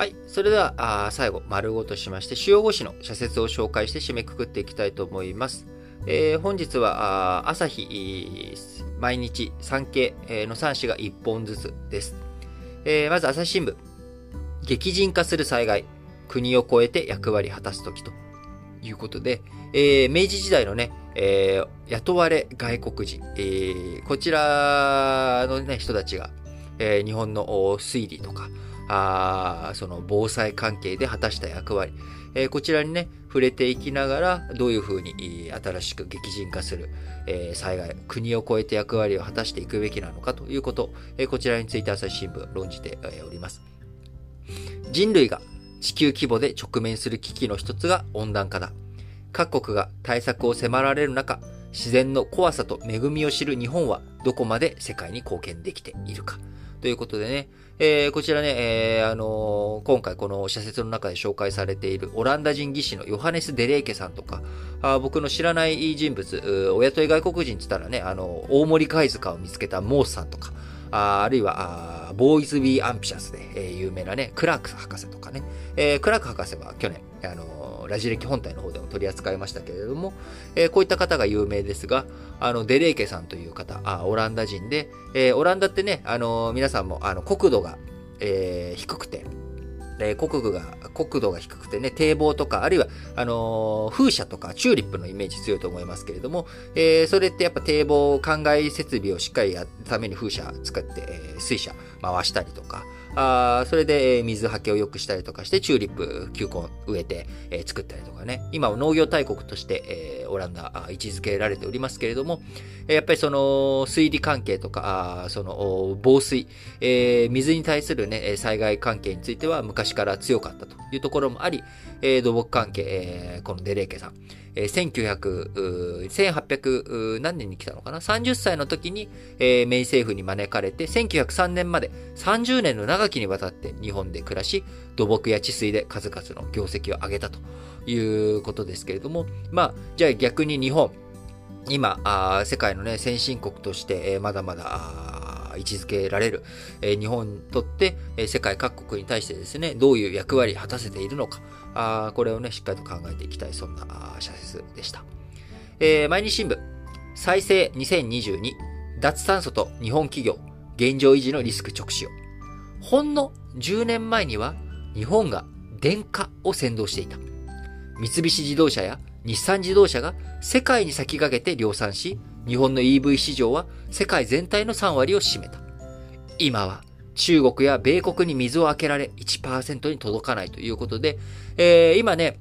はい。それでは、あ最後、丸ごとしまして、主要語詞の社説を紹介して締めくくっていきたいと思います。えー、本日は、朝日、毎日、産経の3紙が1本ずつです。えー、まず、朝日新聞。激甚化する災害。国を超えて役割果たすときということで、えー、明治時代のね、えー、雇われ外国人、えー、こちらの、ね、人たちが、えー、日本の推理とか、あその防災関係で果たした役割、えー、こちらにね、触れていきながら、どういうふうに新しく激甚化する、えー、災害、国を超えて役割を果たしていくべきなのかということ、えー、こちらについて朝日新聞論じております。人類が地球規模で直面する危機の一つが温暖化だ。各国が対策を迫られる中、自然の怖さと恵みを知る日本はどこまで世界に貢献できているか。ということでね、えー、こちらね、えー、あのー、今回この社説の中で紹介されているオランダ人技師のヨハネス・デレイケさんとか、あ僕の知らない人物、お雇い外国人って言ったらね、あの、大森貝塚を見つけたモースさんとか、ああるいは、ボーイズ・ビー・アンピシャスで、えー、有名なね、クラーク博士とかね、えー、クラーク博士は去年、あのラジレキ本体の方でも取り扱いましたけれども、えー、こういった方が有名ですが、あの、デレーケさんという方、あオランダ人で、えー、オランダってね、あの皆さんも、あの、国土が、えー、低くて、え国土が、国土が低くてね、堤防とか、あるいは、あのー、風車とかチューリップのイメージ強いと思いますけれども、えー、それってやっぱ堤防、灌漑設備をしっかりやるために風車使って、えー、水車回したりとか、あそれで水はけを良くしたりとかして、チューリップ球根植えて、えー、作ったりとかね。今は農業大国として、えー、オランダ位置づけられておりますけれども、やっぱりその水利関係とか、あその防水、えー、水に対するね、災害関係については昔から強かったというところもあり、えー、土木関係、えー、このデレーケさん、えー、1900、1800何年に来たのかな ?30 歳の時に、えー、メイ政府に招かれて、1903年まで30年の長きにわたって日本で暮らし、土木や治水で数々の業績を上げたということですけれども、まあ、じゃあ逆に日本、今、あ世界のね、先進国として、えー、まだまだ、位置づけられる、えー、日本にとって、えー、世界各国に対してですね、どういう役割を果たせているのか、あこれをね、しっかりと考えていきたい、そんな社説でした。えー、毎日新聞、再生2022、脱炭素と日本企業、現状維持のリスク直視を。ほんの10年前には、日本が電化を先導していた。三菱自動車や日産自動車が世界に先駆けて量産し、日本の EV 市場は世界全体の3割を占めた。今は中国や米国に水を開けられ1%に届かないということで、えー、今ね、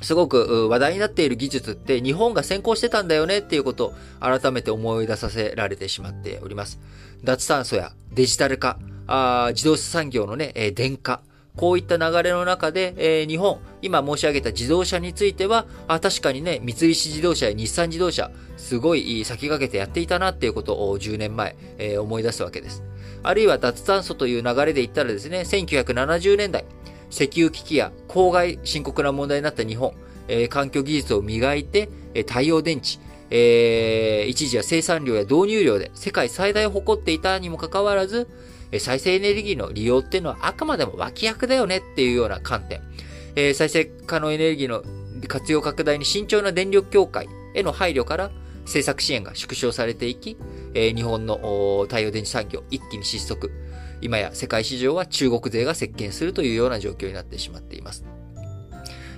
すごく話題になっている技術って日本が先行してたんだよねっていうことを改めて思い出させられてしまっております。脱炭素やデジタル化、あ自動車産業のね、え、電化、こういった流れの中で、えー、日本、今申し上げた自動車については、あ確かにね、三菱自動車や日産自動車、すごい先駆けてやっていたなっていうことを10年前、えー、思い出すわけです。あるいは脱炭素という流れで言ったらですね、1970年代、石油危機や公害深刻な問題になった日本、えー、環境技術を磨いて、え、太陽電池、えー、一時は生産量や導入量で世界最大を誇っていたにもかかわらず、再生エネルギーの利用っていうのはあくまでも脇役だよねっていうような観点。えー、再生可能エネルギーの活用拡大に慎重な電力協会への配慮から、政策支援が縮小されていき、えー、日本の太陽電池産業一気に失速。今や世界市場は中国勢が席巻するというような状況になってしまっています。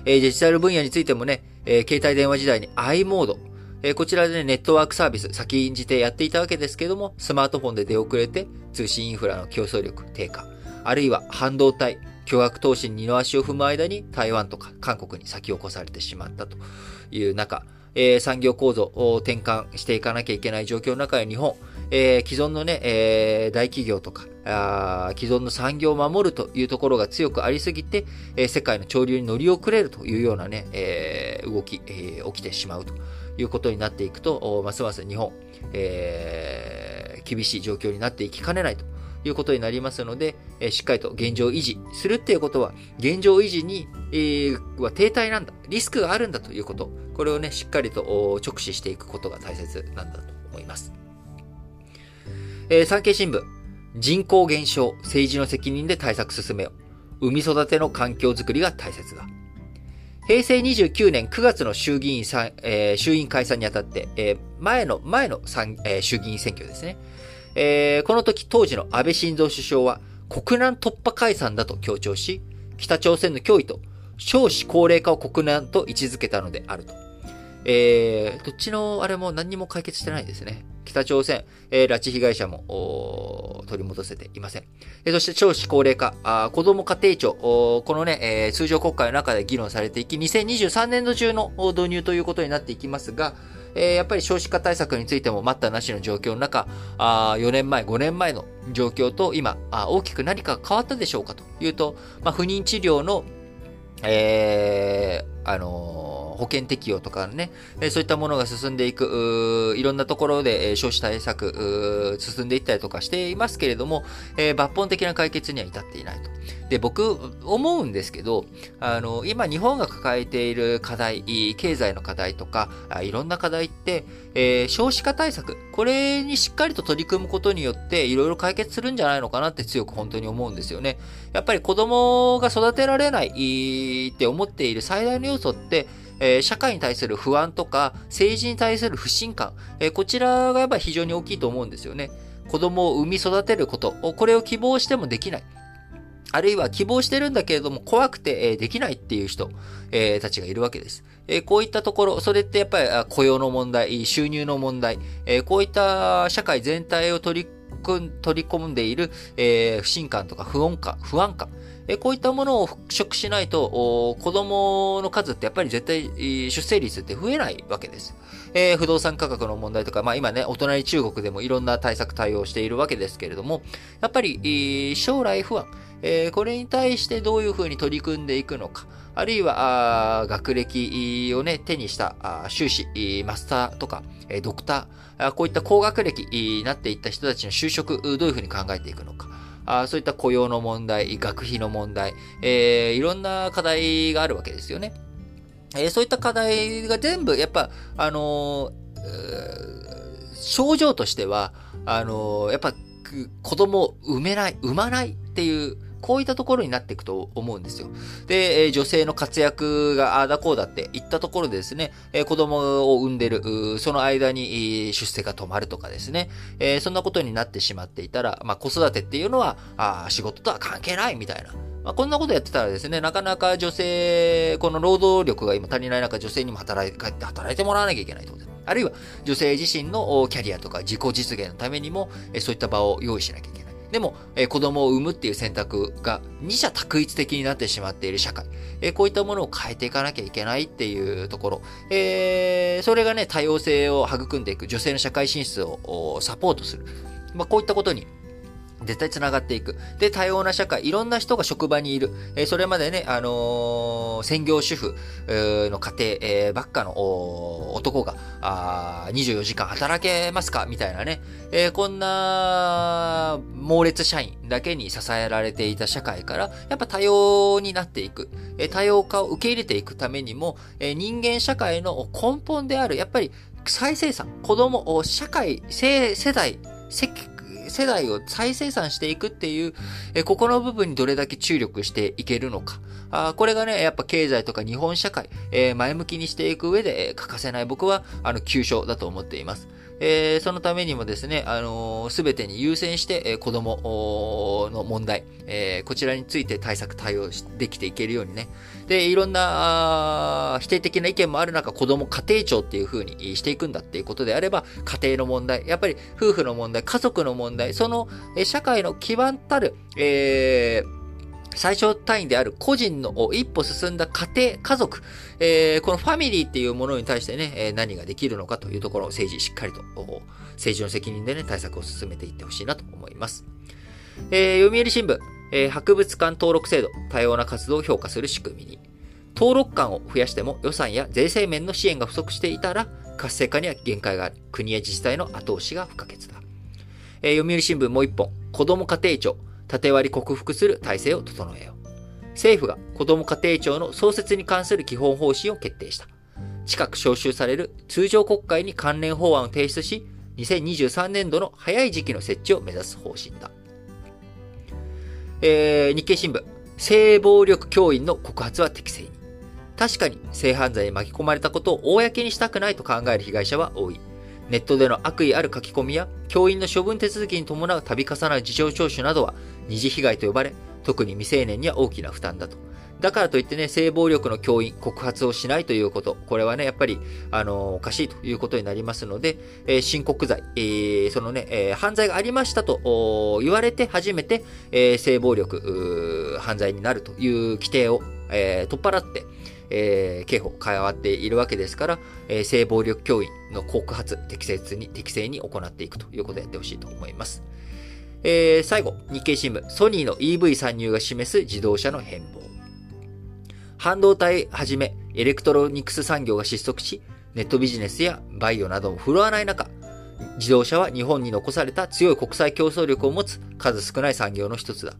えー、デジタル分野についてもね、えー、携帯電話時代に i モード、え、こちらで、ね、ネットワークサービス先んじてやっていたわけですけども、スマートフォンで出遅れて通信インフラの競争力低下、あるいは半導体、巨額投資に二の足を踏む間に台湾とか韓国に先を越されてしまったという中、えー、産業構造を転換していかなきゃいけない状況の中で日本、えー、既存のね、えー、大企業とか、既存の産業を守るというところが強くありすぎて、えー、世界の潮流に乗り遅れるというようなね、えー、動き、えー、起きてしまうということになっていくと、ますます日本、えー、厳しい状況になっていきかねないということになりますので、えー、しっかりと現状維持するっていうことは、現状維持に、えー、は停滞なんだ、リスクがあるんだということ、これをね、しっかりと直視していくことが大切なんだと思います。えー、産経新聞、人口減少、政治の責任で対策進めよ。産み育ての環境づくりが大切だ。平成29年9月の衆議院さ、えー、衆院解散にあたって、えー、前の、前のえー、衆議院選挙ですね。えー、この時当時の安倍晋三首相は国難突破解散だと強調し、北朝鮮の脅威と少子高齢化を国難と位置づけたのであると。えー、どっちのあれも何にも解決してないですね。北朝鮮、えー、拉致被害者も取り戻せていません。そして少子高齢化、あ子ども家庭庁、このね、えー、通常国会の中で議論されていき、2023年度中の導入ということになっていきますが、えー、やっぱり少子化対策についても待ったなしの状況の中、あ4年前、5年前の状況と今あ、大きく何か変わったでしょうかというと、まあ、不妊治療の、えー、あのー保険適用とかね、そういったものが進んでいく、いろんなところで少子対策、進んでいったりとかしていますけれども、抜本的な解決には至っていないと。で、僕、思うんですけど、あの、今日本が抱えている課題、経済の課題とか、いろんな課題って、えー、少子化対策、これにしっかりと取り組むことによって、いろいろ解決するんじゃないのかなって強く本当に思うんですよね。やっぱり子供が育てられないって思っている最大の要素って、え、社会に対する不安とか、政治に対する不信感、え、こちらがやっぱ非常に大きいと思うんですよね。子供を産み育てること、これを希望してもできない。あるいは希望してるんだけれども怖くて、できないっていう人、たちがいるわけです。こういったところ、それってやっぱり雇用の問題、収入の問題、こういった社会全体を取り取り込んでいる、不信感とか不穏感、不安感、えこういったものを払拭しないと、子供の数ってやっぱり絶対出生率って増えないわけです。えー、不動産価格の問題とか、まあ今ね、お隣中国でもいろんな対策対応しているわけですけれども、やっぱり、将来不安、えー、これに対してどういうふうに取り組んでいくのか、あるいは、学歴をね、手にした修士、マスターとか、ドクター、こういった高学歴になっていった人たちの就職、どういうふうに考えていくのか。あそういった雇用の問題、学費の問題、えー、いろんな課題があるわけですよね。えー、そういった課題が全部、やっぱ、あのー、症状としては、あのー、やっぱ、子供を産めない、産まないっていうこういったところになっていくと思うんですよ。で、え女性の活躍がああだこうだって言ったところでですね、え子供を産んでる、その間に出世が止まるとかですね、えそんなことになってしまっていたら、まあ、子育てっていうのは、あ仕事とは関係ないみたいな。まあ、こんなことやってたらですね、なかなか女性、この労働力が今足りない中、女性にも働いて、働いてもらわなきゃいけないとあるいは女性自身のキャリアとか自己実現のためにも、そういった場を用意しなきゃいけない。でも、えー、子供を産むっていう選択が二者択一的になってしまっている社会。えー、こういったものを変えていかなきゃいけないっていうところ。えー、それがね、多様性を育んでいく、女性の社会進出をサポートする。まあ、こういったことに絶対繋がっていく。で、多様な社会、いろんな人が職場にいる。えー、それまでね、あのー、専業主婦の家庭、えー、ばっかの男があ24時間働けますか？みたいなね、え、こんな猛烈社員だけに支えられていた社会から、やっぱ多様になっていく。え、多様化を受け入れていくためにも、え、人間社会の根本である、やっぱり再生産、子供、社会、世代、世世代を再生産していくっていう、えここの部分にどれだけ注力していけるのか。あこれがね、やっぱ経済とか日本社会、え、前向きにしていく上で、欠かせない僕は、あの、急所だと思っています。えー、そのためにもですね、あのす、べてに優先して、えー、子供の問題、えー、こちらについて対策対応できていけるようにね。で、いろんな、否定的な意見もある中、子供家庭庁っていう風にしていくんだっていうことであれば、家庭の問題、やっぱり夫婦の問題、家族の問題、その、え社会の基盤たる、えー、最小単位である個人の一歩進んだ家庭、家族、えー、このファミリーっていうものに対してね、え何ができるのかというところを政治しっかりと、政治の責任でね、対策を進めていってほしいなと思います。えー、読売新聞、えー、博物館登録制度、多様な活動を評価する仕組みに。登録館を増やしても予算や税制面の支援が不足していたら、活性化には限界がある。国や自治体の後押しが不可欠だ。えー、読売新聞もう一本、子ども家庭庁、縦割り克服する体制を整えよう。政府が子ども家庭庁の創設に関する基本方針を決定した。近く召集される通常国会に関連法案を提出し、2023年度の早い時期の設置を目指す方針だ。えー、日経新聞。性暴力教員の告発は適正に。確かに性犯罪に巻き込まれたことを公にしたくないと考える被害者は多い。ネットでの悪意ある書き込みや、教員の処分手続きに伴う度重なる事情聴取などは、二次被害と呼ばれ、特に未成年には大きな負担だと。だからといってね、性暴力の教員、告発をしないということ、これはね、やっぱり、あの、おかしいということになりますので、えー、申告罪、えー、そのね、え、犯罪がありましたと言われて初めて、え性暴力、犯罪になるという規定を、え取っ払って、えー、刑法変わっているわけですから、え、性暴力教員の告発、適切に、適正に行っていくということをやってほしいと思います。えー、最後、日経新聞、ソニーの EV 参入が示す自動車の変貌。半導体はじめ、エレクトロニクス産業が失速し、ネットビジネスやバイオなども振るわない中、自動車は日本に残された強い国際競争力を持つ数少ない産業の一つだ。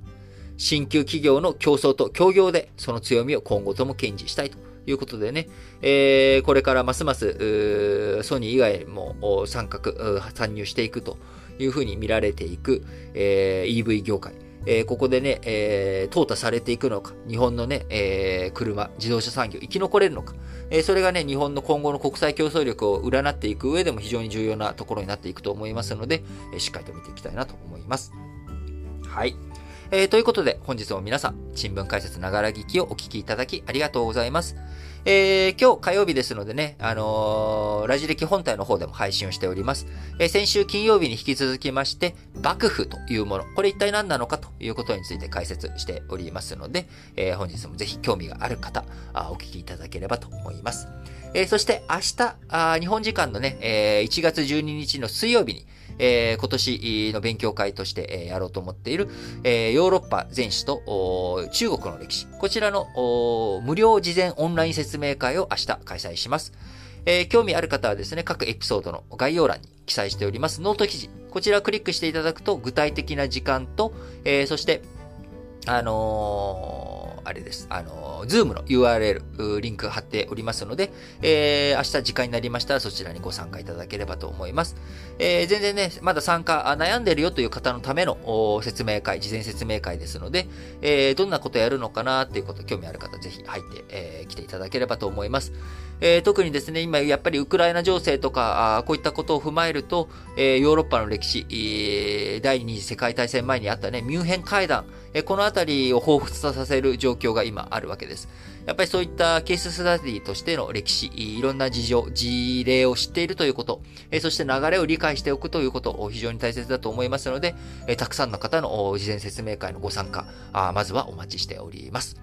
新旧企業の競争と協業でその強みを今後とも堅持したいということでね、えー、これからますますソニー以外も参画、参入していくというふうに見られていく、えー、EV 業界。えー、ここでね、えー、淘汰されていくのか、日本のね、えー、車、自動車産業生き残れるのか、えー、それがね、日本の今後の国際競争力を占っていく上でも非常に重要なところになっていくと思いますので、えー、しっかりと見ていきたいなと思います。はい。えー、ということで、本日も皆さん、新聞解説ながら聞きをお聞きいただきありがとうございます。えー、今日火曜日ですのでね、あのー、ラジ歴本体の方でも配信をしております。えー、先週金曜日に引き続きまして、幕府というもの、これ一体何なのかということについて解説しておりますので、えー、本日もぜひ興味がある方、あお聞きいただければと思います。えー、そして明日あ、日本時間のね、えー、1月12日の水曜日に、えー、今年の勉強会として、え、やろうと思っている、え、ヨーロッパ全史と中国の歴史、こちらの無料事前オンライン説明会を明日開催します。えー、興味ある方はですね、各エピソードの概要欄に記載しておりますノート記事。こちらをクリックしていただくと、具体的な時間と、えー、そして、あのーあれです。あの、ズームの URL、リンク貼っておりますので、えー、明日時間になりましたらそちらにご参加いただければと思います。えー、全然ね、まだ参加悩んでるよという方のための説明会、事前説明会ですので、えー、どんなことやるのかなっていうこと、興味ある方、ぜひ入って、えー、来ていただければと思います。えー、特にですね、今やっぱりウクライナ情勢とか、あこういったことを踏まえると、えー、ヨーロッパの歴史、えー、第二次世界大戦前にあったね、ミュンヘン会談、え、このあたりを彷彿とさせる状況が今あるわけです。やっぱりそういったケーススタディとしての歴史、いろんな事情、事例を知っているということ、え、そして流れを理解しておくということ、非常に大切だと思いますので、え、たくさんの方の事前説明会のご参加、あまずはお待ちしております。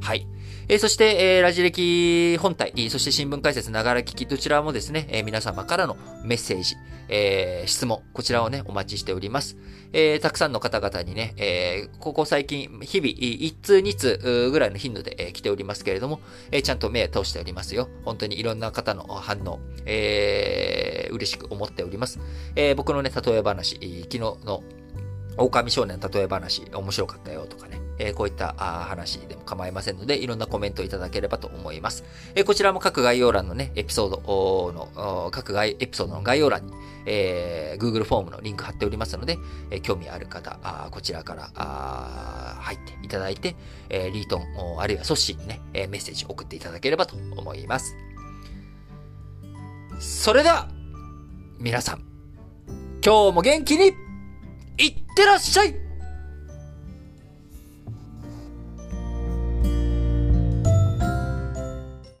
はい。えー、そして、えー、ラジ歴本体、そして新聞解説ながら聞き、どちらもですね、えー、皆様からのメッセージ、えー、質問、こちらをね、お待ちしております。えー、たくさんの方々にね、えー、ここ最近、日々、1通2通ぐらいの頻度で、えー、来ておりますけれども、えー、ちゃんと目を通しておりますよ。本当にいろんな方の反応、えー、嬉しく思っております。えー、僕のね、例え話、昨日の狼少年例え話、面白かったよとかね、えー、こういったあ話でも構いませんので、いろんなコメントいただければと思います。えー、こちらも各概要欄のね、エピソードの、各エピソードの概要欄に、えー、Google フォームのリンク貼っておりますので、えー、興味ある方、あこちらからあ入っていただいて、えー、リートン、あるいはソッシーにね、えー、メッセージ送っていただければと思います。それでは、皆さん、今日も元気にいってらっしゃい